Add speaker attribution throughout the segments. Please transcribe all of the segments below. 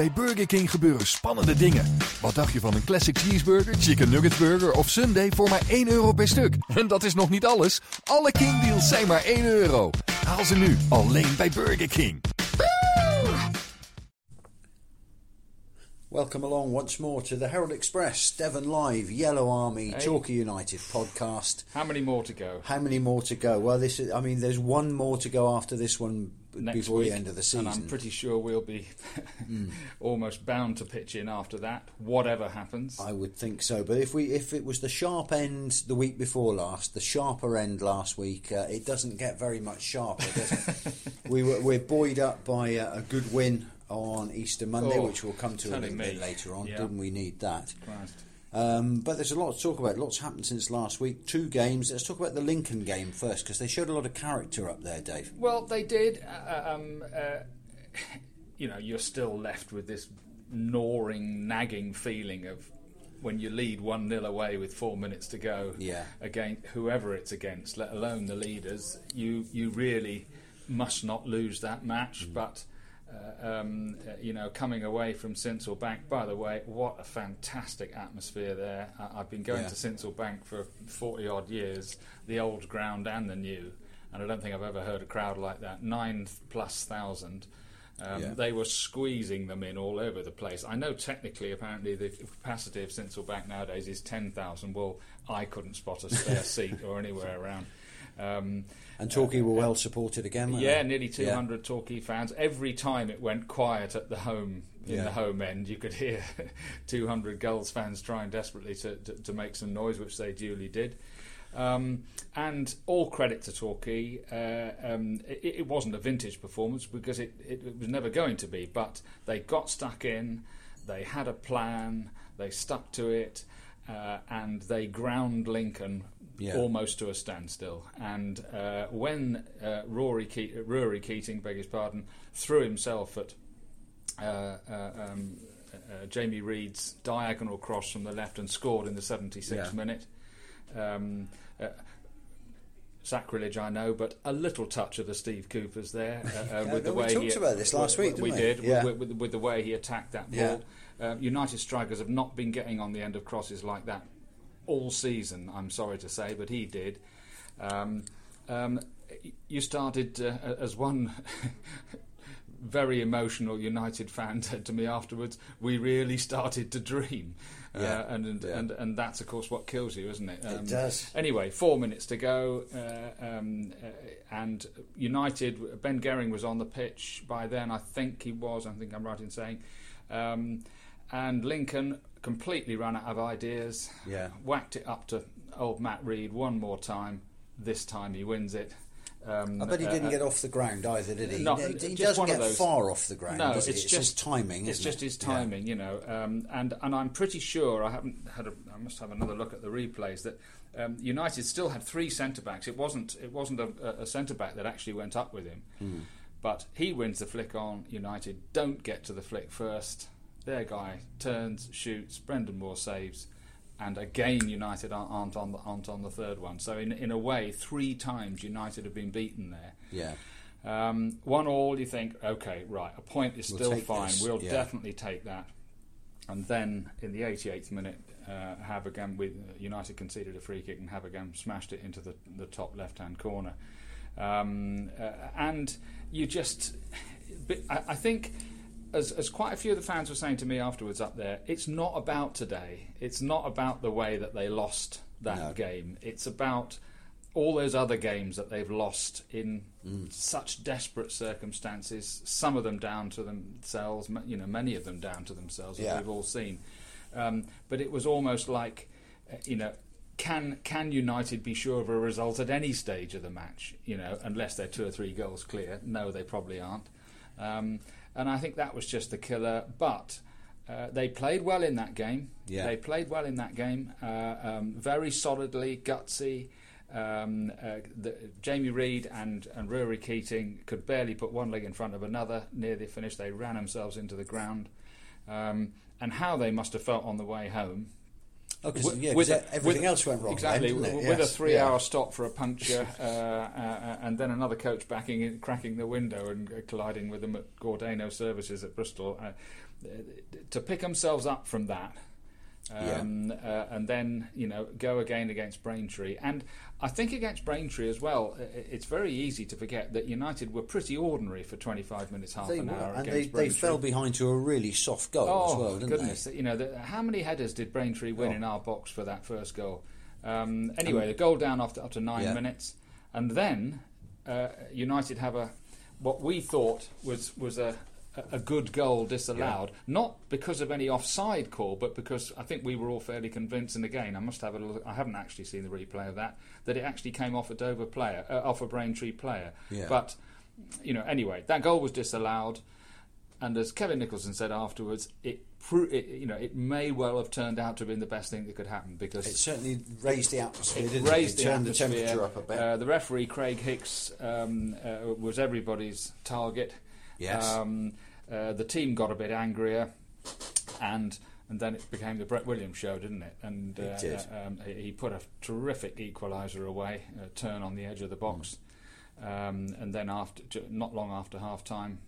Speaker 1: bij Burger King gebeuren spannende dingen. Wat dacht je van een classic cheeseburger, chicken nugget burger of sundae voor maar 1 euro per stuk? En dat is nog niet alles. Alle King deals zijn maar 1 euro. Haal ze nu alleen bij Burger King.
Speaker 2: Welcome along once more to the Herald Express, Devon Live, Yellow Army,
Speaker 3: Hey.
Speaker 2: Chalky United podcast.
Speaker 3: How many more to go?
Speaker 2: How many more to go? Well, this is, I mean, there's one more to go after this one
Speaker 3: Next
Speaker 2: before
Speaker 3: week,
Speaker 2: the end of the season.
Speaker 3: and I'm pretty sure we'll be almost bound to pitch in after that, whatever happens.
Speaker 2: I would think so, but if we if it was the sharp end the week before last, the sharper end last week, uh, it doesn't get very much sharper, we were we're buoyed up by uh, a good win on Easter Monday,
Speaker 3: Oh,
Speaker 2: which we'll come to a little bit later on.
Speaker 3: Yeah.
Speaker 2: Didn't we need that?
Speaker 3: Christ.
Speaker 2: Um, but there's a lot to talk about. Lots happened since last week. Two games. Let's talk about the Lincoln game first because they showed a lot of character up there, Dave.
Speaker 3: Well, they did. Uh, um, uh, you know, you're still left with this gnawing, nagging feeling of when you lead 1 0 away with four minutes to go
Speaker 2: Yeah.
Speaker 3: against whoever it's against, let alone the leaders, you, you really must not lose that match. But. Uh, um, uh, you know, coming away from Sincil Bank. By the way, what a fantastic atmosphere there! I, I've been going
Speaker 2: Yeah.
Speaker 3: to Sincil Bank for forty odd years, the old ground and the new, and I don't think I've ever heard a crowd like that. Nine plus thousand. Um,
Speaker 2: Yeah.
Speaker 3: They were squeezing them in all over the place. I know technically, apparently, the capacity of Sincil Bank nowadays is 10,000. Well, I couldn't spot a spare seat or anywhere around. Um,
Speaker 2: And Torquay were well supported again.
Speaker 3: yeah,
Speaker 2: they?
Speaker 3: nearly
Speaker 2: Yeah.
Speaker 3: 200 Torquay fans. Every time it went quiet at the home in
Speaker 2: Yeah.
Speaker 3: the home end, you could hear 200 Gulls fans trying desperately to, to, to make some noise, which they duly did. Um, and all credit to Torquay. Uh, um, it, it wasn't a vintage performance because it, it, it was never going to be, but they got stuck in, they had a plan, they stuck to it, uh, and they ground Lincoln
Speaker 2: Yeah.
Speaker 3: almost to a standstill. And uh, when uh, Rory Ke- Rory Keating, beg his pardon, threw himself at uh, uh, um, uh, Jamie Reid's diagonal cross from the left and scored in the 76th
Speaker 2: Yeah.
Speaker 3: minute. Um, uh, sacrilege, I know, but a little touch of the Steve Coopers there uh,
Speaker 2: Yeah,
Speaker 3: with the
Speaker 2: we
Speaker 3: way
Speaker 2: talked
Speaker 3: he,
Speaker 2: about this last week,
Speaker 3: We
Speaker 2: didn't we?
Speaker 3: did
Speaker 2: Yeah.
Speaker 3: with, with, with the way he attacked that
Speaker 2: Yeah.
Speaker 3: ball. Uh, United strikers have not been getting on the end of crosses like that all season. I'm sorry to say, but he did. Um, um, you started uh, as one very emotional United fan said to me afterwards. We really started to dream,
Speaker 2: Yeah,
Speaker 3: uh, and and,
Speaker 2: yeah.
Speaker 3: and and that's of course what kills you, isn't it? Um,
Speaker 2: It does.
Speaker 3: Anyway, four minutes to go, uh, um, uh, and United. Ben Gehring was on the pitch by then. I think he was. I think I'm right in saying. Um, and Lincoln completely ran out of ideas.
Speaker 2: Yeah.
Speaker 3: Whacked it up to old Matt Rhead one more time. This time he wins it. Um,
Speaker 2: I bet he didn't
Speaker 3: uh,
Speaker 2: get off the ground either, did he?
Speaker 3: no,
Speaker 2: he, he
Speaker 3: just
Speaker 2: doesn't get
Speaker 3: those-
Speaker 2: far off the ground.
Speaker 3: No, it's
Speaker 2: it's
Speaker 3: just
Speaker 2: his timing.
Speaker 3: It's just
Speaker 2: it?
Speaker 3: his
Speaker 2: Yeah.
Speaker 3: timing, you know. Um, and and I'm pretty sure I haven't had. A, I must have another look at the replays that um, United still had three centre backs. It wasn't it wasn't a, a centre back that actually went up with him,
Speaker 2: Hmm.
Speaker 3: but he wins the flick on. United don't get to the flick first. Their guy turns, shoots. Brendan Moore saves. And again, United aren't on the, aren't on the third one. So in in a way, three times United have been beaten there.
Speaker 2: Yeah.
Speaker 3: Um, one all, you think, okay, right, a point is
Speaker 2: We'll
Speaker 3: still fine.
Speaker 2: this,
Speaker 3: We'll
Speaker 2: yeah.
Speaker 3: definitely take that. And then in the 88th minute, uh, Habergham with United conceded a free kick, and Habergham smashed it into the, the top left-hand corner. Um, uh, and you just, I, I think. As, as quite a few of the fans were saying to me afterwards up there, it's not about today. It's not about the way that they lost that
Speaker 2: No.
Speaker 3: game. It's about all those other games that they've lost in such desperate circumstances. Some of them down to themselves, you know, many of them down to themselves, as
Speaker 2: Yeah.
Speaker 3: we've all seen. Um, but it was almost like, uh, you know, can can United be sure of a result at any stage of the match? You know, unless they're two or three goals clear. No, they probably aren't. Um, and I think that was just the killer. But uh, they played well in that game.
Speaker 2: Yeah.
Speaker 3: They played well in that game. Uh, um, very solidly, gutsy. Um, uh, the, Jamie Reid and, and Rory Keating could barely put one leg in front of another. Near the finish, they ran themselves into the ground. Um, and how they must have felt on the way home.
Speaker 2: Oh, yeah,
Speaker 3: with a-
Speaker 2: everything
Speaker 3: with-
Speaker 2: else went wrong
Speaker 3: Exactly,
Speaker 2: then, didn't it?
Speaker 3: w- with a
Speaker 2: Yes,
Speaker 3: three-hour
Speaker 2: yeah.
Speaker 3: stop for a puncture, uh, uh, and then another coach backing in, cracking the window and uh, colliding with them at Gordano Services at Bristol. Uh, to pick themselves up from that, um, uh, and then you know go again against Braintree, and I think against Braintree as well. It's very easy to forget that United were pretty ordinary for 25 minutes, half
Speaker 2: They
Speaker 3: an
Speaker 2: were,
Speaker 3: hour
Speaker 2: and
Speaker 3: against
Speaker 2: they, they fell behind to a really soft goal
Speaker 3: Oh
Speaker 2: as well, didn't
Speaker 3: goodness! You know, the, how many headers did Braintree win
Speaker 2: Oh.
Speaker 3: in our box for that first goal? Um, anyway, the goal down after after nine
Speaker 2: Yeah.
Speaker 3: minutes, and then uh, United have a what we thought was was a a good goal disallowed, not because of any offside call, but because I think we were all fairly convinced. And again, I must have a look. I haven't actually seen the replay of that. That it actually came off a Dover player, uh, off a Braintree player.
Speaker 2: Yeah.
Speaker 3: But you know, anyway, that goal was disallowed. And as Kevin Nicholson said afterwards, it, it, you know it may well have turned out to have been the best thing that could happen because
Speaker 2: It certainly raised the atmosphere,
Speaker 3: it
Speaker 2: didn't
Speaker 3: raised
Speaker 2: it? It
Speaker 3: the
Speaker 2: turned
Speaker 3: atmosphere.
Speaker 2: the temperature up a bit.
Speaker 3: Uh, the referee Craig Hicks um, uh, was everybody's target.
Speaker 2: Yes.
Speaker 3: Um, uh, the team got a bit angrier, and and then it became the Brett Williams show, didn't it? And uh,
Speaker 2: It did.
Speaker 3: um, he put a terrific equaliser away, a turn on the edge of the box, um, and then after not long after half time,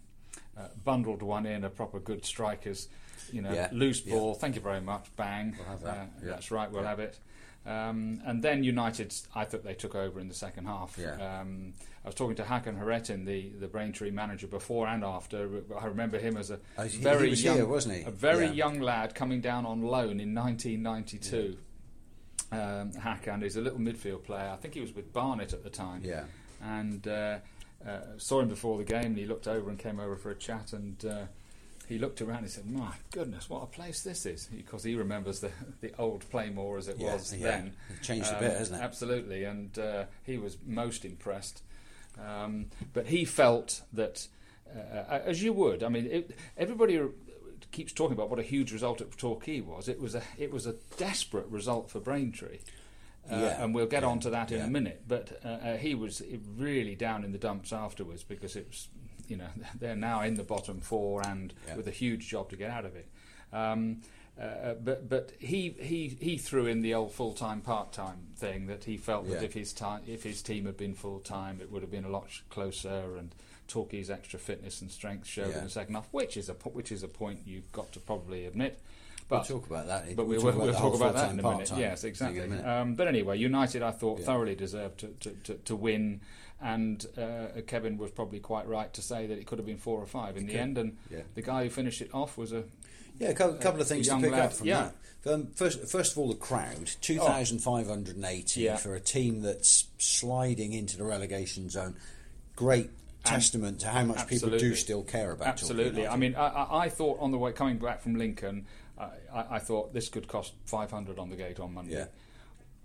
Speaker 3: uh, bundled one in a proper good strikers. You know,
Speaker 2: Yeah,
Speaker 3: loose
Speaker 2: yeah.
Speaker 3: ball. Thank you very much. Bang.
Speaker 2: We'll have that,
Speaker 3: Uh,
Speaker 2: yeah.
Speaker 3: That's right. We'll
Speaker 2: Yeah.
Speaker 3: have it. Um, and then United, I thought they took over in the second half.
Speaker 2: Yeah.
Speaker 3: Um, I was talking to Hakan Hayrettin, the, the Braintree manager, before and after. I remember him as a
Speaker 2: Oh, he- he
Speaker 3: very
Speaker 2: was
Speaker 3: young,
Speaker 2: here, wasn't he?
Speaker 3: a very
Speaker 2: Yeah.
Speaker 3: young lad coming down on loan in 1992. Um, Hakan is a little midfield player. I think he was with Barnet at the time
Speaker 2: yeah.
Speaker 3: and uh, uh, saw him before the game. And he looked over and came over for a chat, and uh, he looked around and said, "My goodness, what a place this is!" Because he remembers the the old Plainmoor as it
Speaker 2: Yeah,
Speaker 3: was
Speaker 2: yeah.
Speaker 3: then.
Speaker 2: It's changed a
Speaker 3: Um,
Speaker 2: bit, hasn't it?
Speaker 3: Absolutely, and uh, he was most impressed. Um, but he felt that, uh, as you would, I mean, it, everybody keeps talking about what a huge result at Torquay was. It was a it was a desperate result for Braintree. Uh,
Speaker 2: Yeah,
Speaker 3: and we'll get
Speaker 2: yeah,
Speaker 3: on to that in
Speaker 2: yeah.
Speaker 3: a minute. But uh, uh, he was really down in the dumps afterwards because it was, you know, they're now in the bottom four and with a huge job to get out of it. Um, uh, but but he, he he threw in the old full time part time thing that he felt that if his time if his team had been full time it would have been a lot closer and Torquay's extra fitness and strength showed
Speaker 2: Yeah.
Speaker 3: in the second half, which is a which is a point you've got to probably admit.
Speaker 2: We'll
Speaker 3: But
Speaker 2: talk about that.
Speaker 3: but we
Speaker 2: We'll
Speaker 3: will
Speaker 2: talk
Speaker 3: we'll
Speaker 2: about
Speaker 3: talk about that in a minute. Yes, exactly.
Speaker 2: minute.
Speaker 3: Um, but anyway, United, I thought,
Speaker 2: Yeah.
Speaker 3: thoroughly deserved to, to, to, to win, and uh, Kevin was probably quite right to say that it could have been four or five in the
Speaker 2: could.
Speaker 3: end. And
Speaker 2: Yeah.
Speaker 3: the guy who finished it off was a
Speaker 2: Yeah, a couple, couple of things to pick
Speaker 3: lad,
Speaker 2: up from
Speaker 3: yeah.
Speaker 2: that. Um, first, first of all, the crowd, 2,580
Speaker 3: Yeah.
Speaker 2: for a team that's sliding into the relegation zone. Great testament to how much people do still care about
Speaker 3: Absolutely. I mean, I, I, thought on the way coming back from Lincoln, I, I, I thought this could cost 500 on the gate on Monday.
Speaker 2: Yeah.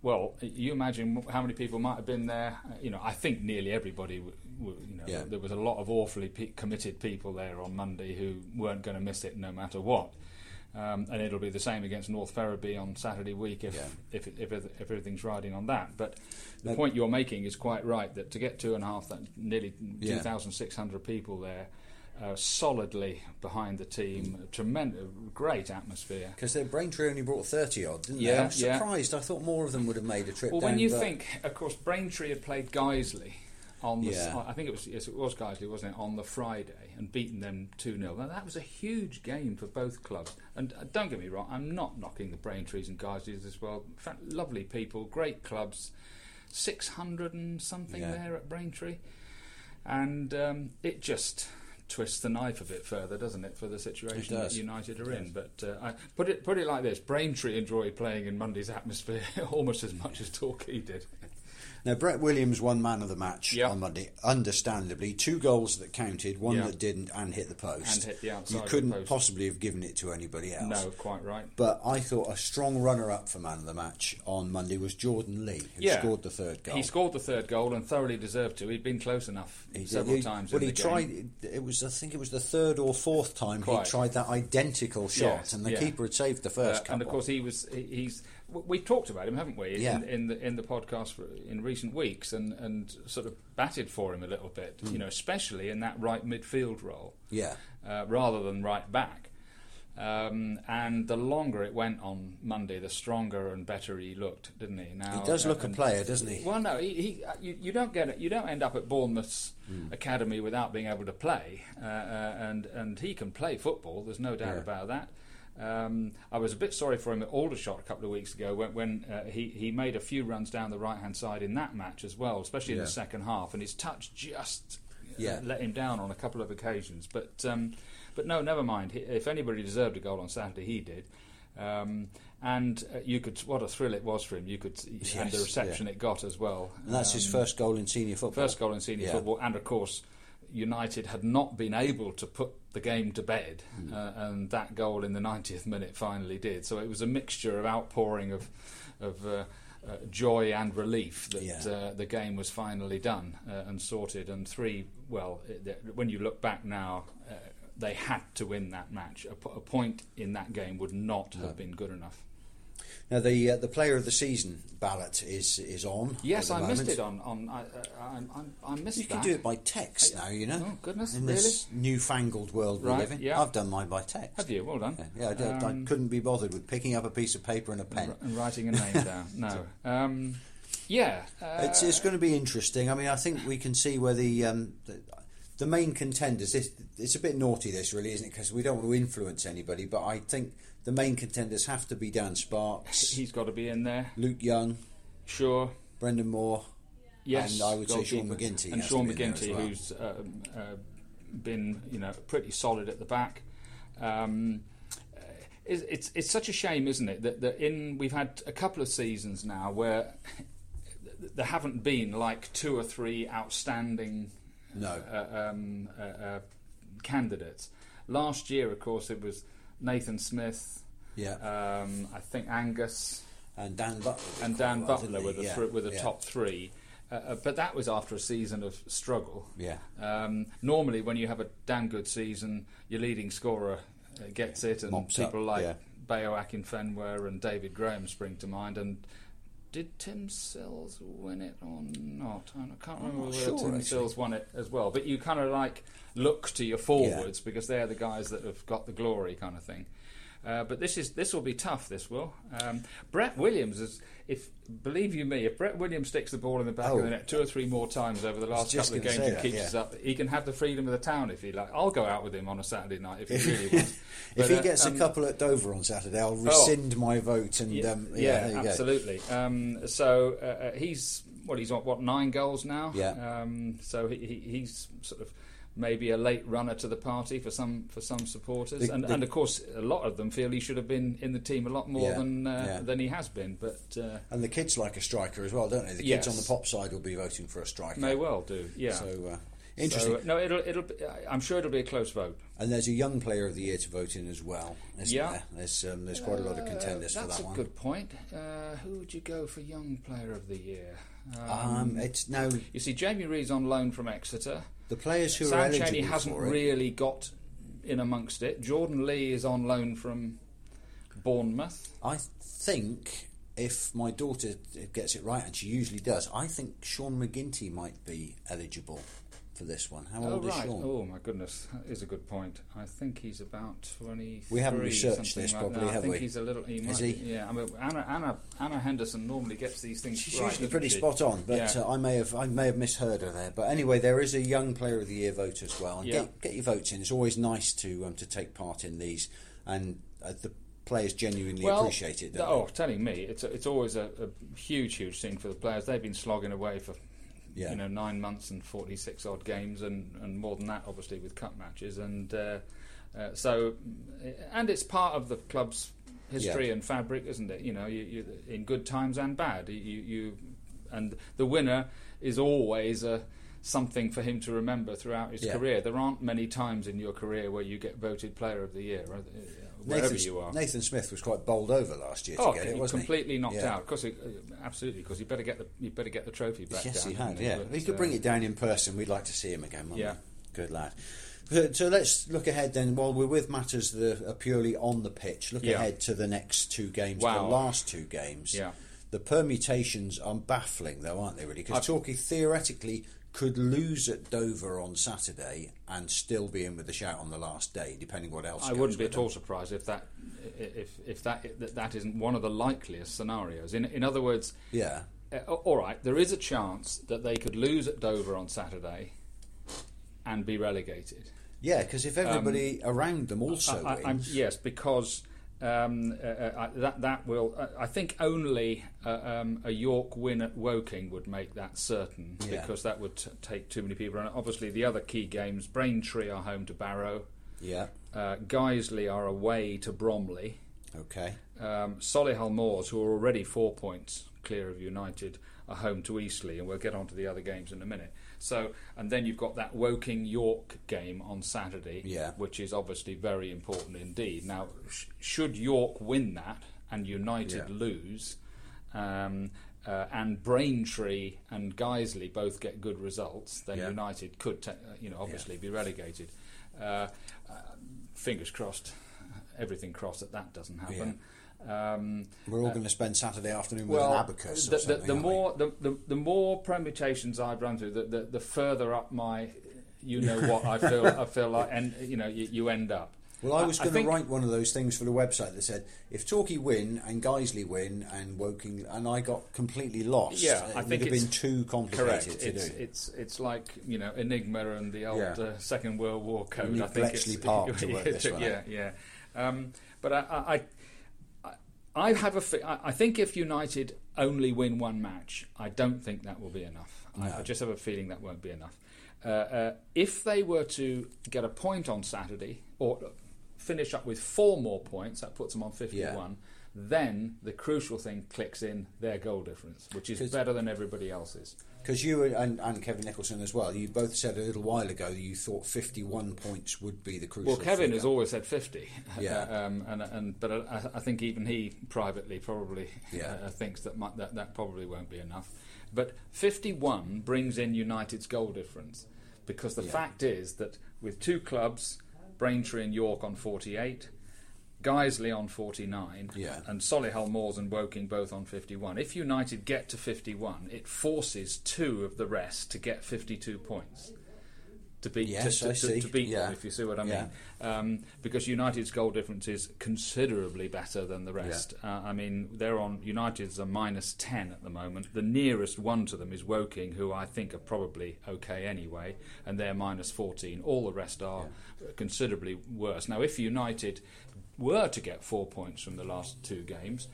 Speaker 3: Well, you imagine how many people might have been there. Uh, You know, I think nearly everybody. W- w- you know,
Speaker 2: Yeah.
Speaker 3: there was a lot of awfully pe- committed people there on Monday who weren't going to miss it no matter what. Um, and it'll be the same against North Ferriby on Saturday week if
Speaker 2: Yeah.
Speaker 3: if, it, if, if everything's riding on that. But the
Speaker 2: No.
Speaker 3: point you're making is quite right that to get two and a half, that nearly
Speaker 2: Yeah.
Speaker 3: 2,600 people there, uh, solidly behind the team, tremendous, great atmosphere.
Speaker 2: Because their Braintree only brought 30 odd, didn't they?
Speaker 3: Yeah,
Speaker 2: I was
Speaker 3: yeah.
Speaker 2: surprised. I thought more of them would have made a trip
Speaker 3: Well,
Speaker 2: down.
Speaker 3: when you think, of course, Braintree had played Guiseley on the,
Speaker 2: Yeah.
Speaker 3: I think it was yes, it was Guiseley, wasn't it, on the Friday, and beaten them two 0 Now that was a huge game for both clubs. And uh, don't get me wrong, I'm not knocking the Braintrees and Guisleys as well. In fact, lovely people, great clubs, six hundred and something
Speaker 2: Yeah.
Speaker 3: there at Braintree, and um, it just twists the knife a bit further, doesn't it, for the situation that. United are in? But uh, I, put it put it like this: Braintree enjoyed playing in Monday's atmosphere almost as much as Torquay did.
Speaker 2: Now, Brett Williams won man of the match
Speaker 3: Yeah.
Speaker 2: on Monday, understandably. Two goals that counted, one
Speaker 3: Yeah.
Speaker 2: that didn't, and hit the post.
Speaker 3: And hit the outside
Speaker 2: You couldn't
Speaker 3: post.
Speaker 2: possibly have given it to anybody else.
Speaker 3: No, quite right.
Speaker 2: But I thought a strong runner up for man of the match on Monday was Jordan Lee, who
Speaker 3: Yeah.
Speaker 2: scored the third goal.
Speaker 3: He scored the third goal and thoroughly deserved to. He'd been close enough
Speaker 2: He
Speaker 3: several
Speaker 2: He-
Speaker 3: times.
Speaker 2: Well, he tried.
Speaker 3: Game.
Speaker 2: It was, I think, it was the third or fourth time
Speaker 3: Quite.
Speaker 2: he tried that identical shot,
Speaker 3: Yes,
Speaker 2: and the
Speaker 3: yeah.
Speaker 2: keeper had saved the first
Speaker 3: Uh,
Speaker 2: couple.
Speaker 3: and of course, he was. He, he's. We've talked about him, haven't we,
Speaker 2: Yeah.
Speaker 3: in, in the in the podcast for, in recent weeks, and, and sort of batted for him a little bit.
Speaker 2: Hmm.
Speaker 3: You know, especially in that right midfield role.
Speaker 2: yeah,
Speaker 3: uh, rather than right back. Um, and the longer it went on Monday, the stronger and better he looked, didn't he? Now
Speaker 2: He does look a player, doesn't he?
Speaker 3: Well, no, he, he, uh, you, you don't get it. You don't end up at Bournemouth's
Speaker 2: Hmm.
Speaker 3: academy without being able to play, uh, uh, and and he can play football. There's no doubt
Speaker 2: Yeah.
Speaker 3: about that. Um, I was a bit sorry for him at Aldershot a couple of weeks ago when, when uh, he, he made a few runs down the right hand side in that match as well, especially in
Speaker 2: Yeah.
Speaker 3: the second half, and his touch just uh,
Speaker 2: Yeah.
Speaker 3: let him down on a couple of occasions. But um, but no, never mind. If anybody deserved a goal on Saturday, he did. Um, and uh, you could what a thrill it was for him. You could and the
Speaker 2: Yes,
Speaker 3: reception it got as well.
Speaker 2: And that's his
Speaker 3: Um,
Speaker 2: first goal in senior football.
Speaker 3: First goal in senior
Speaker 2: Yeah.
Speaker 3: football, and of course, United had not been able to put the game to bed,
Speaker 2: Hmm.
Speaker 3: uh, and that goal in the 90th minute finally did. So it was a mixture of outpouring of of uh, uh, joy and relief that
Speaker 2: Yeah.
Speaker 3: uh, the game was finally done uh, and sorted. And three, well, it, th- when you look back now. Uh, they had to win that match. A, po- a point in that game would not have been good enough.
Speaker 2: Now the uh, the player of the season ballot is is on.
Speaker 3: Yes, I missed it on. on I, I, I, I missed
Speaker 2: You
Speaker 3: that.
Speaker 2: can do it by text now, you know.
Speaker 3: Oh, goodness,
Speaker 2: In this newfangled world we live in,
Speaker 3: yeah.
Speaker 2: I've done mine by text.
Speaker 3: Have you? Well done.
Speaker 2: Yeah, I, did. I
Speaker 3: Um,
Speaker 2: couldn't be bothered with picking up a piece of paper and a pen.
Speaker 3: and writing a name down. No. Um, yeah. Uh,
Speaker 2: It's, it's going to be interesting. I mean, I think we can see where the um, the, the main contenders. This, it's a bit naughty, this really, isn't it? Because we don't want to influence anybody. But I think the main contenders have to be Dan Sparks,
Speaker 3: he's got to be in there.
Speaker 2: Luke Young,
Speaker 3: Sure.
Speaker 2: Brendan Moore.
Speaker 3: Yes.
Speaker 2: And I would say Sean. McGinty
Speaker 3: And Sean
Speaker 2: to be in there as
Speaker 3: McGinty,
Speaker 2: well.
Speaker 3: who's um, uh, been, you know, pretty solid at the back. Um, uh, it's, it's it's such a shame, isn't it, that, that in we've had a couple of seasons now where there haven't been like two or three outstanding
Speaker 2: No.
Speaker 3: uh, um, uh, uh, candidates. Last year, of course, it was Nathan Smith.
Speaker 2: Yeah.
Speaker 3: Um, I think Angus
Speaker 2: and Dan Butler.
Speaker 3: and Dan
Speaker 2: well,
Speaker 3: Butler were
Speaker 2: he?
Speaker 3: the
Speaker 2: Yeah,
Speaker 3: thr- were the
Speaker 2: yeah.
Speaker 3: top three. Uh, but that was after a season of struggle.
Speaker 2: Yeah.
Speaker 3: Um, normally, when you have a damn good season, your leading scorer uh, gets it, and
Speaker 2: Mops
Speaker 3: people
Speaker 2: up,
Speaker 3: like
Speaker 2: yeah.
Speaker 3: Bayo Akinfenwa and David Graham spring to mind. And did Tim Sills win it or not? I can't remember whether
Speaker 2: sure,
Speaker 3: Tim
Speaker 2: actually.
Speaker 3: Sills won it as well. But you kind of like look to your forwards because they're the guys that have got the glory, kind of thing. Uh, but this is this will be tough. This will. Um, Brett Williams is. If believe you me, if Brett Williams sticks the ball in the back
Speaker 2: Oh.
Speaker 3: of the net two or three more times over the last couple of games and
Speaker 2: that,
Speaker 3: keeps
Speaker 2: yeah.
Speaker 3: us up, he can have the freedom of the town if he like. I'll go out with him on a Saturday night if he really wants.
Speaker 2: if
Speaker 3: But,
Speaker 2: he
Speaker 3: uh,
Speaker 2: gets
Speaker 3: um,
Speaker 2: a couple at Dover on Saturday, I'll rescind my vote. And
Speaker 3: yeah,
Speaker 2: um, yeah,
Speaker 3: yeah,
Speaker 2: there you go.
Speaker 3: absolutely. Um, so uh, uh, he's well, he's on what nine goals now.
Speaker 2: Yeah.
Speaker 3: Um, so he, he, he's sort of maybe a late runner to the party for some for some supporters,
Speaker 2: The-
Speaker 3: and,
Speaker 2: the-
Speaker 3: and of course a lot of them feel he should have been in the team a lot more
Speaker 2: Yeah,
Speaker 3: than uh,
Speaker 2: yeah.
Speaker 3: than he has been. But uh,
Speaker 2: And the kids like a striker as well, don't they? The kids
Speaker 3: Yes.
Speaker 2: on the pop side will be voting for a striker.
Speaker 3: may well do. Yeah.
Speaker 2: So uh, interesting.
Speaker 3: So, uh, no, it'll it'll. Be, I'm sure it'll be a close vote.
Speaker 2: and there's a young player of the year to vote in as well,
Speaker 3: Yeah.
Speaker 2: there? There's um, there's quite a lot of contenders
Speaker 3: Uh,
Speaker 2: for
Speaker 3: that's
Speaker 2: that
Speaker 3: a good point. Uh, who would you go for young player of the year?
Speaker 2: Um, it's now
Speaker 3: you see, Jamie Reid's on loan from Exeter.
Speaker 2: The players who are
Speaker 3: Sam
Speaker 2: eligible
Speaker 3: Cheney hasn't
Speaker 2: for it.
Speaker 3: really got in amongst it. Jordan Lee is on loan from Bournemouth.
Speaker 2: I think if my daughter gets it right, and she usually does, I think Sean McGinty might be eligible for this one. How
Speaker 3: Oh
Speaker 2: old is! Sean?
Speaker 3: Oh my goodness, that is a good point. I think he's about twenty.
Speaker 2: We haven't researched this
Speaker 3: like
Speaker 2: properly.
Speaker 3: I
Speaker 2: have
Speaker 3: think
Speaker 2: we?
Speaker 3: he's a little. He
Speaker 2: Is
Speaker 3: might
Speaker 2: he?
Speaker 3: Yeah, I mean Anna Anna Anna Henderson normally gets these things.
Speaker 2: She's
Speaker 3: right,
Speaker 2: usually pretty
Speaker 3: she?
Speaker 2: spot on, but
Speaker 3: Yeah.
Speaker 2: uh, I may have I may have misheard her there. But anyway, there is a young player of the year vote as well, and
Speaker 3: Yeah.
Speaker 2: get, get your votes in. It's always nice to um, to take part in these, and uh, the players genuinely
Speaker 3: well,
Speaker 2: appreciate it.
Speaker 3: Oh, telling me, it's a, it's always a, a huge, huge thing for the players. They've been slogging away for
Speaker 2: Yeah.
Speaker 3: you know nine months and forty six odd games, and, and more than that, obviously with cup matches, and uh, uh, so and it's part of the club's history
Speaker 2: Yeah.
Speaker 3: and fabric, isn't it? You know, you, you, in good times and bad, you, you and the winner is always a something for him to remember throughout his
Speaker 2: Yeah.
Speaker 3: career. There aren't many times in your career where you get voted Player of the Year, uh, wherever
Speaker 2: Nathan,
Speaker 3: you are.
Speaker 2: Nathan Smith was quite bowled over last year
Speaker 3: Oh,
Speaker 2: to get it,
Speaker 3: he
Speaker 2: wasn't
Speaker 3: completely
Speaker 2: he?
Speaker 3: knocked
Speaker 2: Yeah.
Speaker 3: out. Of course, uh, absolutely, because you better get the you better get the trophy back.
Speaker 2: Yes,
Speaker 3: down,
Speaker 2: he had. Yeah,
Speaker 3: But,
Speaker 2: he could
Speaker 3: uh,
Speaker 2: bring it down in person, we'd like to see him again.
Speaker 3: Yeah.
Speaker 2: we? good lad. So, so let's look ahead then. While we're with matters that are purely on the pitch, look
Speaker 3: Yeah.
Speaker 2: ahead to the next two games,
Speaker 3: Wow.
Speaker 2: the last two games.
Speaker 3: Yeah.
Speaker 2: The permutations are baffling, though, aren't they? Really, because Torquay theoretically could lose at Dover on Saturday and still be in with the shout on the last day, depending what else.
Speaker 3: I wouldn't be at all surprised if that if if that that, that isn't one of the likeliest scenarios. In in other words,
Speaker 2: Yeah,
Speaker 3: uh, all right, there is a chance that they could lose at Dover on Saturday and be relegated.
Speaker 2: yeah, because if everybody around them also
Speaker 3: Um, I, I,
Speaker 2: wins,
Speaker 3: yes, because um, uh, uh, I- that that will. Uh, I think only uh, um, a York win at Woking would make that certain
Speaker 2: Yeah.
Speaker 3: because that would t- take too many people. And obviously, the other key games: Braintree are home to Barrow,
Speaker 2: yeah,
Speaker 3: uh, Guiseley are away to Bromley,
Speaker 2: okay,
Speaker 3: um, Solihull Moors, who are already four points clear of United, are home to Eastleigh, and we'll get on to the other games in a minute. So, and then you've got that Woking York game on Saturday,
Speaker 2: Yeah.
Speaker 3: which is obviously very important indeed. Now, sh- should York win that and United
Speaker 2: Yeah.
Speaker 3: lose, um, uh, and Braintree and Guiseley both get good results, then
Speaker 2: Yeah.
Speaker 3: United could, ta- uh, you know, obviously be relegated. Uh, uh, fingers crossed, everything crossed that that doesn't happen. Um,
Speaker 2: we're all going to spend Saturday afternoon with an abacus
Speaker 3: the, the, the more the, the, the more permutations I've run through, the, the, the further up my, you know what I feel I feel like, and you know you, you end up.
Speaker 2: Well, I was going to write one of those things for the website that said if Torquay win and Guiseley win and Woking, and I got completely lost.
Speaker 3: Yeah,
Speaker 2: it
Speaker 3: I
Speaker 2: would
Speaker 3: think
Speaker 2: have been too complicated
Speaker 3: Correct.
Speaker 2: to
Speaker 3: It's,
Speaker 2: do.
Speaker 3: it's it's like you know Enigma and the old
Speaker 2: Yeah.
Speaker 3: uh, Second World War code. I think
Speaker 2: Bletchley
Speaker 3: it's,
Speaker 2: Park to work this one
Speaker 3: Yeah, yeah. Um, but I, I, I, have a. I think if United only win one match, I don't think that will be enough. I, I just have a feeling that won't be enough. Uh, uh, if they were to get a point on Saturday or finish up with four more points, that puts them on fifty-one. Then the crucial thing clicks in their goal difference, which is better than everybody else's
Speaker 2: because you and, and, Kevin Nicholson as well, you both said a little while ago that you thought 51 points would be the crucial.
Speaker 3: Well, Kevin
Speaker 2: figure.
Speaker 3: has always said 50.
Speaker 2: Yeah.
Speaker 3: um, and, and but I, I, think even he privately probably
Speaker 2: yeah.
Speaker 3: uh, uh thinks that, that that probably won't be enough. But 51 brings in United's goal difference because the
Speaker 2: yeah.
Speaker 3: fact is that with two clubs, Braintree and York on 48, Guiseley on 49
Speaker 2: yeah.
Speaker 3: and Solihull Moors and Woking both on 51. If United get to 51, it forces two of the rest to get 52 points. To beat,
Speaker 2: yes,
Speaker 3: to, to, to, beat
Speaker 2: yeah.
Speaker 3: them, if you see what I mean. Um, because United's goal difference is considerably better than the rest. Uh, I mean, they're on, United's are minus 10 at the moment. The nearest one to them is Woking, who I think are probably okay anyway, and they're minus 14. All the rest are considerably worse. Now, if United were to get four points from the last two games,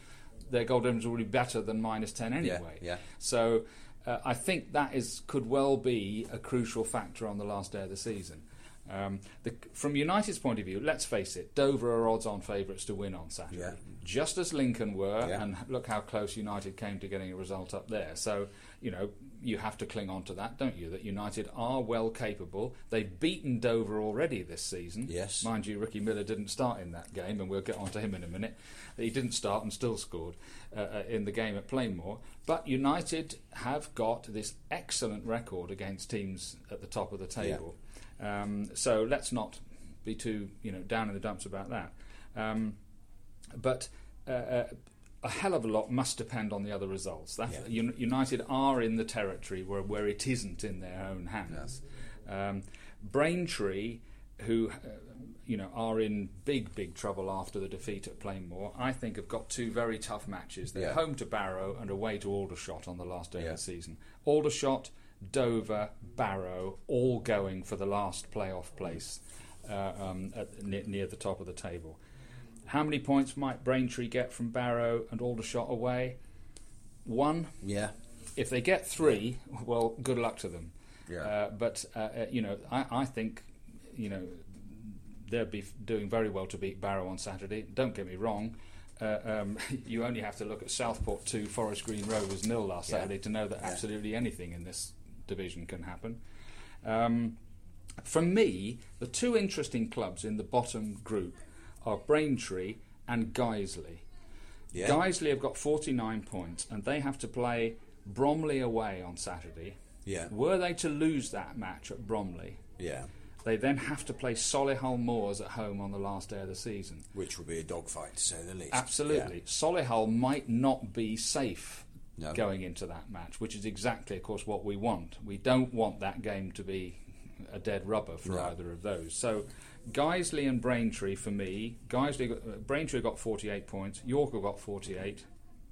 Speaker 3: their goal difference would be better than minus 10 anyway.
Speaker 2: yeah.
Speaker 3: So uh, I think that is could well be a crucial factor on the last day of the season. Um, the, from United's point of view, let's face it, Dover are odds-on favourites to win on Saturday,
Speaker 2: Yeah.
Speaker 3: just as Lincoln were,
Speaker 2: Yeah.
Speaker 3: and look how close United came to getting a result up there. So you know you have to cling on to that, don't you? That United are well capable. They've beaten Dover already this season.
Speaker 2: Yes.
Speaker 3: mind you, Ricky Miller didn't start in that game, and we'll get on to him in a minute. He didn't start and still scored uh, uh, in the game at Plainmoor. But United have got this excellent record against teams at the top of the table. Um, so let's not be too you know down in the dumps about that. Um, but uh, uh, a hell of a lot must depend on the other results.
Speaker 2: Yeah.
Speaker 3: United are in the territory where, where it isn't in their own hands. Um, Braintree, who uh, you know are in big big trouble after the defeat at Plainmoor, I think have got two very tough matches. They're
Speaker 2: Yeah.
Speaker 3: home to Barrow and away to Aldershot on the last day
Speaker 2: Yeah.
Speaker 3: of the season. Aldershot, Dover, Barrow, all going for the last playoff place uh, um, at, near, near the top of the table. How many points might Braintree get from Barrow and Aldershot away? One.
Speaker 2: Yeah,
Speaker 3: If they get three, well, good luck to them.
Speaker 2: Yeah.
Speaker 3: Uh, but uh, uh, you know, I, I think you know they'll be doing very well to beat Barrow on Saturday. Don't get me wrong. Uh, um, you only have to look at Southport 2, Forest Green Rovers nil last
Speaker 2: Yeah.
Speaker 3: Saturday to know that
Speaker 2: Yeah.
Speaker 3: absolutely anything in this division can happen. Um, for me, the two interesting clubs in the bottom group are Braintree and Guiseley.
Speaker 2: yeah,
Speaker 3: Guiseley have got 49 points and they have to play Bromley away on Saturday.
Speaker 2: yeah,
Speaker 3: Were they to lose that match at Bromley,
Speaker 2: yeah.
Speaker 3: they then have to play Solihull Moors at home on the last day of the season.
Speaker 2: Which will be a dogfight to say the least.
Speaker 3: Absolutely. Solihull might not be safe
Speaker 2: No.
Speaker 3: going into that match, which is exactly, of course, what we want. We don't want that game to be a dead rubber for
Speaker 2: No.
Speaker 3: either of those. So, Guiseley and Braintree for me. Guiseley, got, uh, Braintree got 48 points. York have got 48.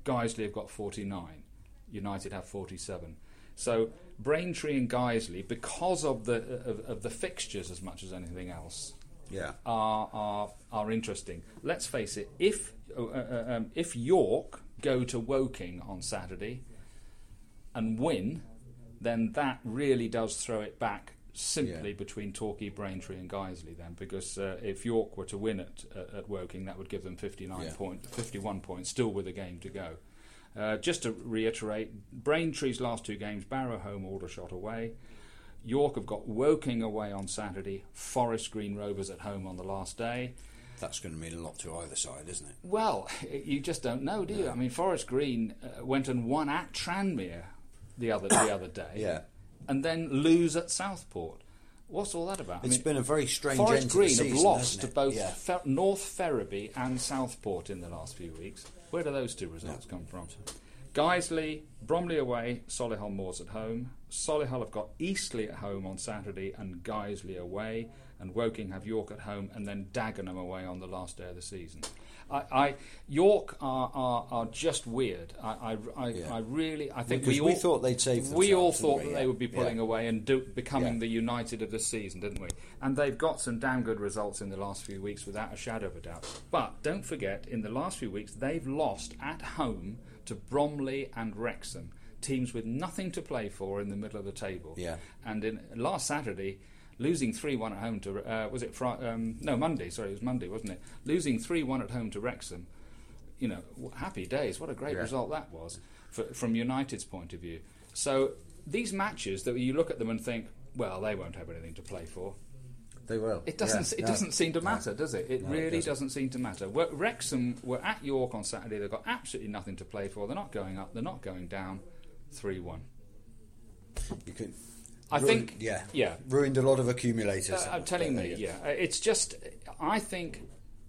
Speaker 3: Guiseley have got 49. United have 47. So Braintree and Guiseley, because of the of, of the fixtures as much as anything else,
Speaker 2: Yeah.
Speaker 3: are are are interesting. Let's face it. If uh, uh, um, if York go to Woking on Saturday and win, then that really does throw it back simply
Speaker 2: Yeah.
Speaker 3: between Torquay, Braintree, and Guiseley. Then, because uh, if York were to win at uh, at Woking, that would give them fifty nine
Speaker 2: Yeah.
Speaker 3: point, fifty one points, still with a game to go. Uh, just to reiterate, Braintree's last two games: Barrow home, Aldershot away. York have got Woking away on Saturday, Forest Green Rovers at home on the last day.
Speaker 2: That's going to mean a lot to either side, isn't it?
Speaker 3: Well, you just don't know, do you? I mean, Forest Green uh, went and won at Tranmere the other the other day,
Speaker 2: Yeah.
Speaker 3: And then lose at Southport. What's all that about? I
Speaker 2: It's
Speaker 3: mean,
Speaker 2: been a very strange
Speaker 3: Forest
Speaker 2: end
Speaker 3: Green
Speaker 2: to the
Speaker 3: have
Speaker 2: season,
Speaker 3: lost to both
Speaker 2: Yeah.
Speaker 3: Fer- North Ferriby and Southport in the last few weeks. Where do those two results come from? Guiseley, Bromley away, Solihull Moors at home. Solihull have got Eastleigh at home on Saturday and Guiseley away, and Woking have York at home and then Dagenham away on the last day of the season. I, I York are, are, are just weird. I I, I,
Speaker 2: Yeah.
Speaker 3: I really I think
Speaker 2: Because
Speaker 3: we
Speaker 2: we
Speaker 3: all
Speaker 2: thought they'd save
Speaker 3: We all thought
Speaker 2: we?
Speaker 3: they would be pulling
Speaker 2: Yeah.
Speaker 3: away and do, becoming
Speaker 2: Yeah.
Speaker 3: the United of the season, didn't we? And they've got some damn good results in the last few weeks, without a shadow of a doubt. But don't forget, in the last few weeks, they've lost at home to Bromley and Wrexham, teams with nothing to play for in the middle of the table.
Speaker 2: Yeah.
Speaker 3: And in last Saturday, losing three-one at home to uh, was it Fri- um, no Monday? Sorry, it was Monday, wasn't it? Losing three-one at home to Wrexham. You know, happy days. What a great
Speaker 2: Yeah.
Speaker 3: result that was for, from United's point of view. So these matches that you look at them and think, well, they won't have anything to play for.
Speaker 2: They will.
Speaker 3: It doesn't.
Speaker 2: Yeah.
Speaker 3: It
Speaker 2: No.
Speaker 3: doesn't seem to
Speaker 2: No.
Speaker 3: matter, does it? It
Speaker 2: No, it
Speaker 3: really
Speaker 2: doesn't.
Speaker 3: doesn't. seem to matter. Wrexham were at York on Saturday. They've got absolutely nothing to play for. They're not going up. They're not going down. Three-one.
Speaker 2: You could.
Speaker 3: I
Speaker 2: ruined-
Speaker 3: think-
Speaker 2: Yeah.
Speaker 3: yeah.
Speaker 2: Ruined a lot of accumulators.
Speaker 3: Uh, I'm telling me,
Speaker 2: you
Speaker 3: yeah. Uh, It's just, I think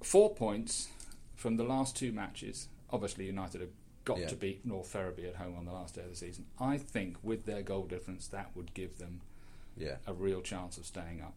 Speaker 3: four points from the last two matches. Obviously, United have got
Speaker 2: Yeah.
Speaker 3: to beat North Ferriby at home on the last day of the season. I think with their goal difference, that would give them
Speaker 2: Yeah.
Speaker 3: a real chance of staying up.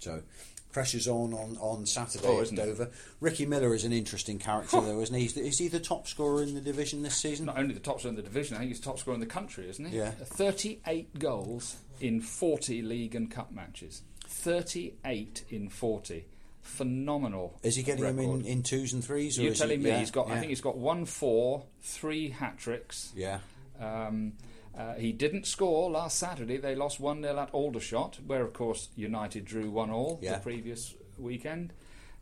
Speaker 2: So pressure's on on, on Saturday
Speaker 3: Oh,
Speaker 2: at
Speaker 3: isn't it?
Speaker 2: Dover. Ricky Miller is an interesting character, though, isn't he? Is, is he the top scorer in the division this season?
Speaker 3: Not only the top scorer in the division, I think he's top scorer in the country, isn't he?
Speaker 2: Yeah.
Speaker 3: 38 goals in 40 league and cup matches. 38 in 40. Phenomenal.
Speaker 2: Is he getting
Speaker 3: record.
Speaker 2: him in, in twos and threes? Or
Speaker 3: You're telling
Speaker 2: he,
Speaker 3: me
Speaker 2: yeah,
Speaker 3: he's got? I think he's got one four, three hat tricks.
Speaker 2: Yeah.
Speaker 3: Um, uh, he didn't score last Saturday. They lost 1 0 at Aldershot, where, of course, United drew 1 all
Speaker 2: Yeah.
Speaker 3: the previous weekend.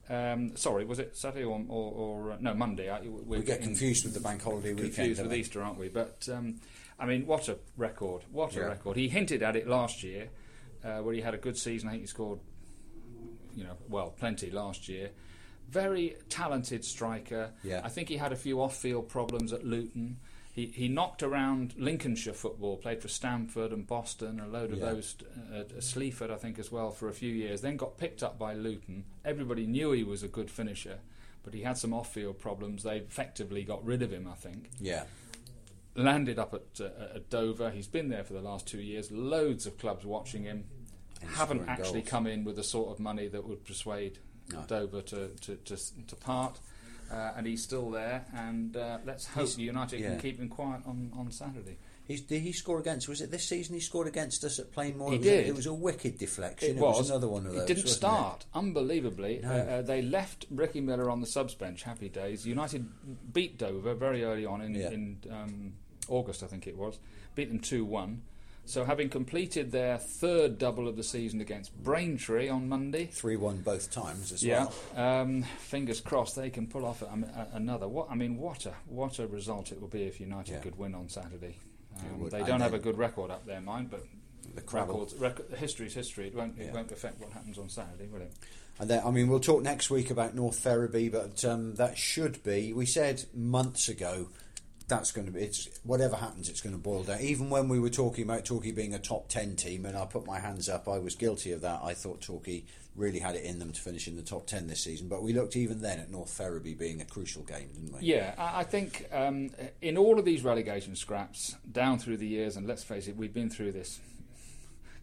Speaker 3: Um, sorry, was it Saturday or, or, or uh, no Monday? I, we're
Speaker 2: We get
Speaker 3: getting
Speaker 2: confused with the bank holiday weekend.
Speaker 3: confused with? Easter, aren't we? But um, I mean, what a record! What a
Speaker 2: Yeah.
Speaker 3: record! He hinted at it last year, uh, where he had a good season. I think he scored, you know, well, plenty last year. Very talented striker.
Speaker 2: Yeah.
Speaker 3: I think he had a few off-field problems at Luton. He, he knocked around Lincolnshire football, played for Stamford and Boston, a load of
Speaker 2: Yeah.
Speaker 3: those, uh, uh, Sleaford, I think, as well, for a few years. Then got picked up by Luton. Everybody knew he was a good finisher, but he had some off-field problems. They effectively got rid of him, I think
Speaker 2: Yeah.
Speaker 3: Landed up at, uh, at Dover. He's been there for the last two years. Loads of clubs watching him.
Speaker 2: And
Speaker 3: Haven't actually
Speaker 2: goals.
Speaker 3: come in with the sort of money that would persuade
Speaker 2: No.
Speaker 3: Dover to, to, to, to part. Uh, and he's still there. And uh, let's hope
Speaker 2: He's-
Speaker 3: United
Speaker 2: yeah.
Speaker 3: can keep him quiet on, on Saturday.
Speaker 2: He's, did he score against? Was it this season he scored against us at Plainmoor?
Speaker 3: He
Speaker 2: it was
Speaker 3: did.
Speaker 2: A, it was a wicked deflection.
Speaker 3: It
Speaker 2: It,
Speaker 3: was.
Speaker 2: was. another one of those.
Speaker 3: It didn't start. Unbelievably,
Speaker 2: No.
Speaker 3: uh, uh, they left Ricky Miller on the subs bench. Happy days. United beat Dover very early on in,
Speaker 2: Yeah.
Speaker 3: in um, August, I think it was. Beat them two one. So having completed their third double of the season against Braintree on Monday.
Speaker 2: Three one both times as
Speaker 3: Yeah,
Speaker 2: well.
Speaker 3: um, fingers crossed they can pull off a, a, another. What I mean, what a what a result it will be if United
Speaker 2: Yeah.
Speaker 3: could win on Saturday. Um, they don't have a good record up their mind, but
Speaker 2: The
Speaker 3: records, rec- history's history. It won't it
Speaker 2: Yeah.
Speaker 3: won't affect what happens on Saturday, will it?
Speaker 2: And then, I mean, we'll talk next week about North Ferriby, but um, that should be. We said months ago that's going to be. It's whatever happens, it's going to boil down. Even when we were talking about Torquay being a top ten team, and I put my hands up, I was guilty of that. I thought Torquay really had it in them to finish in the top 10 this season. But we looked even then at North Ferriby being a crucial game, didn't we?
Speaker 3: Yeah, I think um, in all of these relegation scraps down through the years, and let's face it, we've been through this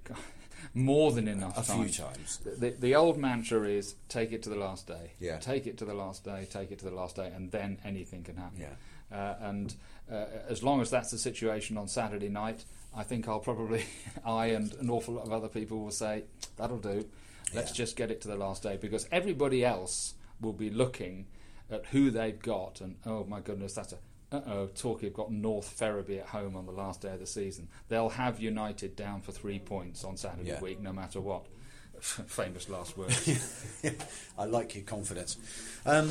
Speaker 3: God, more than enough
Speaker 2: A few
Speaker 3: times.
Speaker 2: times.
Speaker 3: The, the old mantra is take it to the last day.
Speaker 2: Yeah.
Speaker 3: Take it to the last day, take it to the last day, and then anything can happen.
Speaker 2: Yeah.
Speaker 3: Uh, and uh, as long as that's the situation on Saturday night, I think I'll probably, I and an awful lot of other people will say, that'll do. Let's
Speaker 2: Yeah.
Speaker 3: just get it to the last day because everybody else will be looking at who they've got and, oh my goodness, that's a. Uh oh, Torquay have got North Ferriby at home on the last day of the season. They'll have United down for three points on Saturday
Speaker 2: Yeah.
Speaker 3: week, no matter what. Famous last words.
Speaker 2: I like your confidence. Um,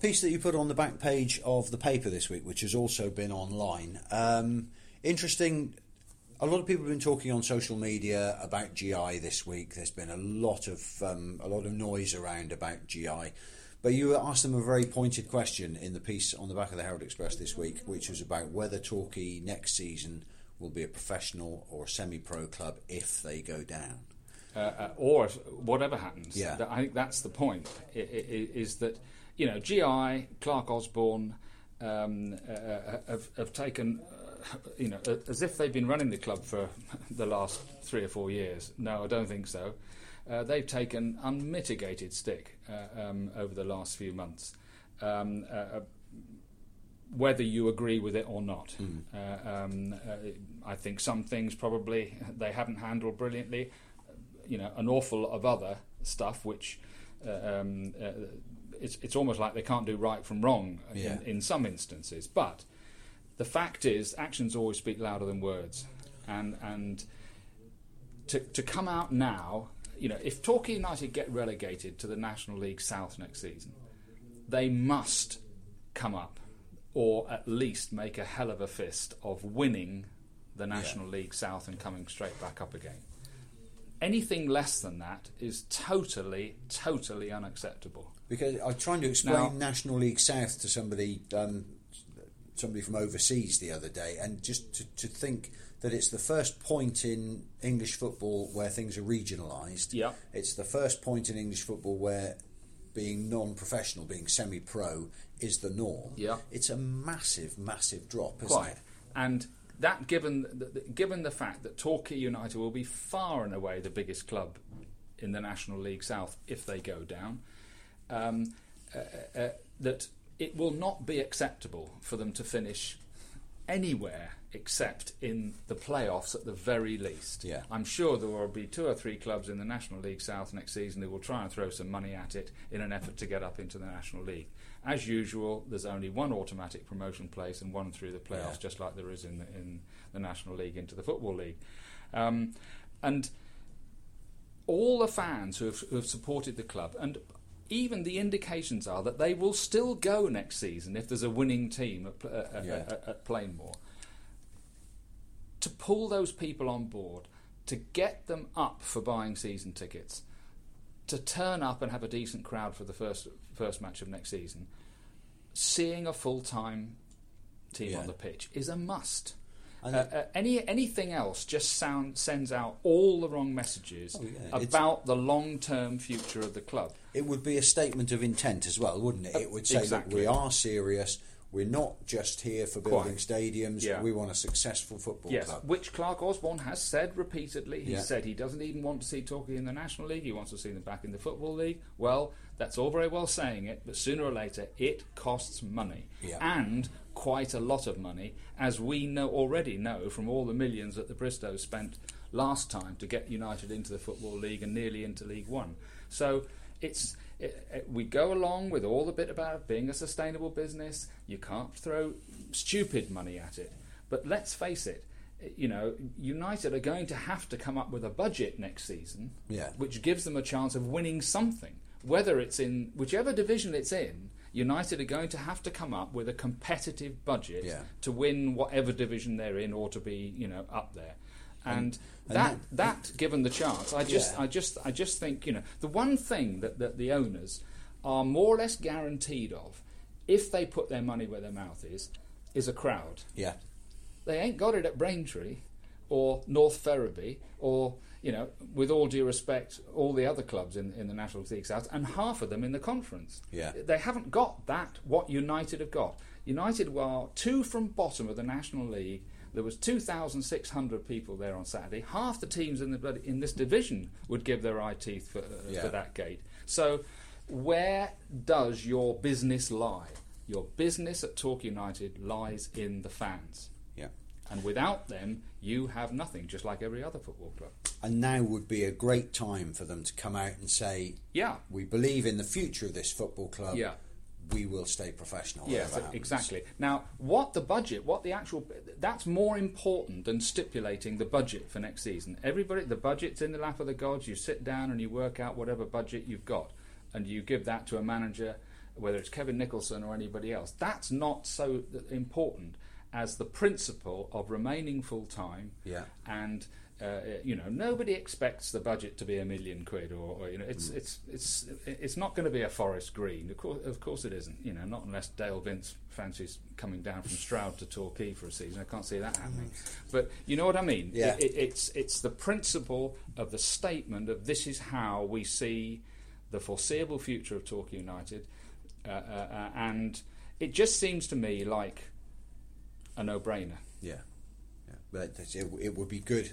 Speaker 2: piece that you put on the back page of the paper this week, which has also been online. Um, interesting. A lot of people have been talking on social media about GI this week. There's been a lot of um, a lot of noise around about GI. But you asked them a very pointed question in the piece on the back of the Herald Express this week, which was about whether Torquay next season will be a professional or semi-pro club if they go down.
Speaker 3: uh, uh, or whatever happens.
Speaker 2: Yeah.
Speaker 3: I think that's the point. Is that you know GI Clark Osborne um, uh, uh, have, have taken. Uh, you know, uh, as if they've been running the club for the last three or four years. No, I don't think so. Uh, they've taken unmitigated stick uh, um, over the last few months. Um, uh, uh, whether you agree with it or not. Uh, um, uh, I think some things probably they haven't handled brilliantly. You know, an awful lot of other stuff which uh, um, uh, it's it's almost like they can't do right from wrong
Speaker 2: Yeah.
Speaker 3: in, in some instances. But the fact is, actions always speak louder than words, and and to to come out now, you know, if Torquay United get relegated to the National League South next season, they must come up, or at least make a hell of a fist of winning the National League South and coming straight back up again. Anything less than that is totally, totally unacceptable.
Speaker 2: Because I was trying to explain
Speaker 3: Now-
Speaker 2: National League South to somebody, um, somebody from overseas the other day, and just to, to think that it's the first point in English football where things are regionalised.
Speaker 3: Yeah.
Speaker 2: It's the first point in English football where being non-professional, being semi-pro, is the norm.
Speaker 3: Yeah.
Speaker 2: It's a massive, massive drop, isn't
Speaker 3: Quite.
Speaker 2: it?
Speaker 3: And that, given the, given the fact that Torquay United will be far and away the biggest club in the National League South if they go down, um, uh, uh, that it will not be acceptable for them to finish anywhere except in the playoffs at the very least.
Speaker 2: Yeah.
Speaker 3: I'm sure there will be two or three clubs in the National League South next season who will try and throw some money at it in an effort to get up into the National League. As usual, there's only one automatic promotion place and one through the playoffs,
Speaker 2: Yeah.
Speaker 3: just like there is in the, in the National League into the Football League. Um, and all the fans who have, who have supported the club, and even the indications are that they will still go next season if there's a winning team at, Pl- uh, uh,
Speaker 2: Yeah.
Speaker 3: at, at Plainmoor. To pull those people on board, to get them up for buying season tickets, to turn up and have a decent crowd for the first first match of next season, seeing a full time team
Speaker 2: Yeah.
Speaker 3: on the pitch is a must. Uh, uh, any anything else just sound sends out all the wrong messages
Speaker 2: Oh, yeah. It's-
Speaker 3: about the long term future of the club.
Speaker 2: It would be a statement of intent as well, wouldn't it? It would say that we are serious. We're not just here for building
Speaker 3: Quite.
Speaker 2: stadiums.
Speaker 3: Yeah.
Speaker 2: We want a successful football
Speaker 3: Yes,
Speaker 2: club.
Speaker 3: which Clark Osborne has said repeatedly. He
Speaker 2: Yeah.
Speaker 3: said he doesn't even want to see Torquay in the National League. He wants to see them back in the Football League. Well, that's all very well saying it, but sooner or later it costs money,
Speaker 2: Yeah.
Speaker 3: and quite a lot of money, as we know already know from all the millions that the Bristow spent last time to get United into the Football League and nearly into League One. So it's it, it, we go along with all the bit about being a sustainable business. You can't throw stupid money at it. But let's face it, you know, United are going to have to come up with a budget next season,
Speaker 2: Yeah.
Speaker 3: which gives them a chance of winning something. Whether it's in whichever division it's in, United are going to have to come up with a competitive budget
Speaker 2: Yeah.
Speaker 3: to win whatever division they're in or to be, you know, up there. And,
Speaker 2: and
Speaker 3: that that given the chance, I just
Speaker 2: Yeah.
Speaker 3: I just I just think, you know, the one thing that, that the owners are more or less guaranteed of, if they put their money where their mouth is, is a crowd.
Speaker 2: Yeah.
Speaker 3: They ain't got it at Braintree, or North Ferriby or you know, with all due respect, all the other clubs in, in the National League South, and half of them in the conference.
Speaker 2: Yeah.
Speaker 3: They haven't got that, what United have got. United were two from bottom of the National League. There was 2,600 people there on Saturday. Half the teams in, the, in this division would give their eye teeth for, uh,
Speaker 2: Yeah.
Speaker 3: for that gate. So, where does your business lie? Your business at Torquay United lies in the fans.
Speaker 2: Yeah.
Speaker 3: And without them, you have nothing, just like every other football club.
Speaker 2: And now would be a great time for them to come out and say,
Speaker 3: Yeah.
Speaker 2: we believe in the future of this football club.
Speaker 3: Yeah.
Speaker 2: We will stay professional.
Speaker 3: Yes, exactly. Now, what the budget, what the actual, that's more important than stipulating the budget for next season. Everybody, the budget's in the lap of the gods. You sit down and you work out whatever budget you've got, and you give that to a manager, whether it's Kevin Nicholson or anybody else. That's not so important as the principle of remaining full time.
Speaker 2: Yeah.
Speaker 3: And uh, you know, nobody expects the budget to be a million quid, or, or you know,
Speaker 2: Mm.
Speaker 3: it's it's it's it's not going to be a forest green. Of course, of course, it isn't. You know, not unless Dale Vince fancies coming down from Stroud to Torquay for a season. I can't see that happening. But you know what I mean?
Speaker 2: Mm. Yeah.
Speaker 3: It, it, it's it's the principle of the statement of this is how we see the foreseeable future of Torquay United, uh, uh, uh, and it just seems to me like a no-brainer.
Speaker 2: Yeah, yeah. But it, it would be good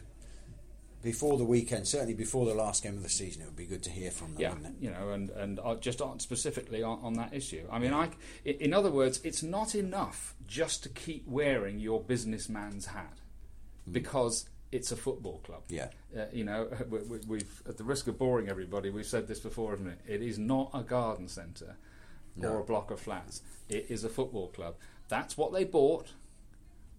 Speaker 2: before the weekend. Certainly before the last game of the season, it would be good to hear from them.
Speaker 3: Yeah,
Speaker 2: wouldn't it?
Speaker 3: you know, and and just on, specifically on, on that issue. I mean, I, i- in other words, it's not enough just to keep wearing your businessman's hat because it's a football club.
Speaker 2: Yeah.
Speaker 3: Uh, you know, we, we, we've at the risk of boring everybody, we've said this before, haven't it? It is not a garden centre or a block of flats. It is a football club. That's what they bought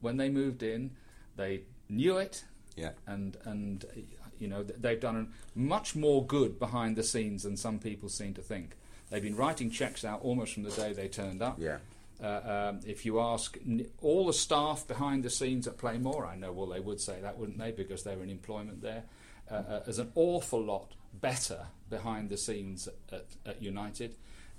Speaker 3: when they moved in. They knew it
Speaker 2: Yeah.
Speaker 3: and and you know they've done much more good behind the scenes than some people seem to think. They've been writing checks out almost from the day they turned up.
Speaker 2: Yeah.
Speaker 3: Uh, um, if you ask all the staff behind the scenes at Plainmoor, I know well they would say that, wouldn't they? Because they're in employment there. Uh, uh, there's an awful lot better behind the scenes at, at United,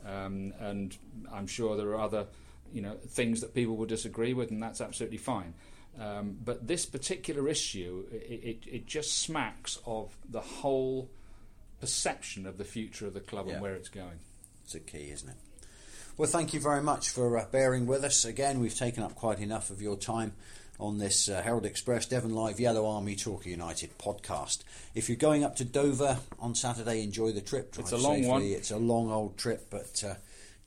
Speaker 3: um, and I'm sure there are other, you know, things that people will disagree with, and that's absolutely fine. Um, but this particular issue, it, it, it just smacks of the whole perception of the future of the club
Speaker 2: Yeah.
Speaker 3: and where it's going.
Speaker 2: It's a key, isn't it? Well, thank you very much for uh, bearing with us. Again, we've taken up quite enough of your time on this uh, Herald Express Devon Live Yellow Army Torquay United podcast. If you're going up to Dover on Saturday, enjoy the trip. Drive
Speaker 3: It's a long
Speaker 2: safely.
Speaker 3: one.
Speaker 2: It's a long old trip, but uh,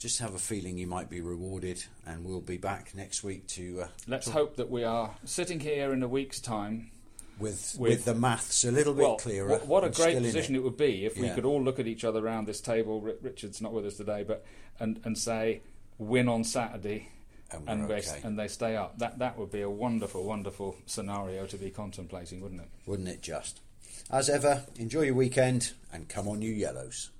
Speaker 2: just have a feeling you might be rewarded. And we'll be back next week to uh,
Speaker 3: Let's hope that we are sitting here in a week's time.
Speaker 2: with,
Speaker 3: With-
Speaker 2: with the maths a little bit
Speaker 3: well,
Speaker 2: clearer.
Speaker 3: wh- what a great position it. would be if we could all look at each other around this table. Ri- Richard's not with us today, but and and say win on Saturday.
Speaker 2: And
Speaker 3: And,
Speaker 2: we're
Speaker 3: they,
Speaker 2: okay.
Speaker 3: and they stay up. That that would be a wonderful, wonderful scenario to be contemplating, wouldn't it?
Speaker 2: Wouldn't it just? As ever, enjoy your weekend and come on, you yellows.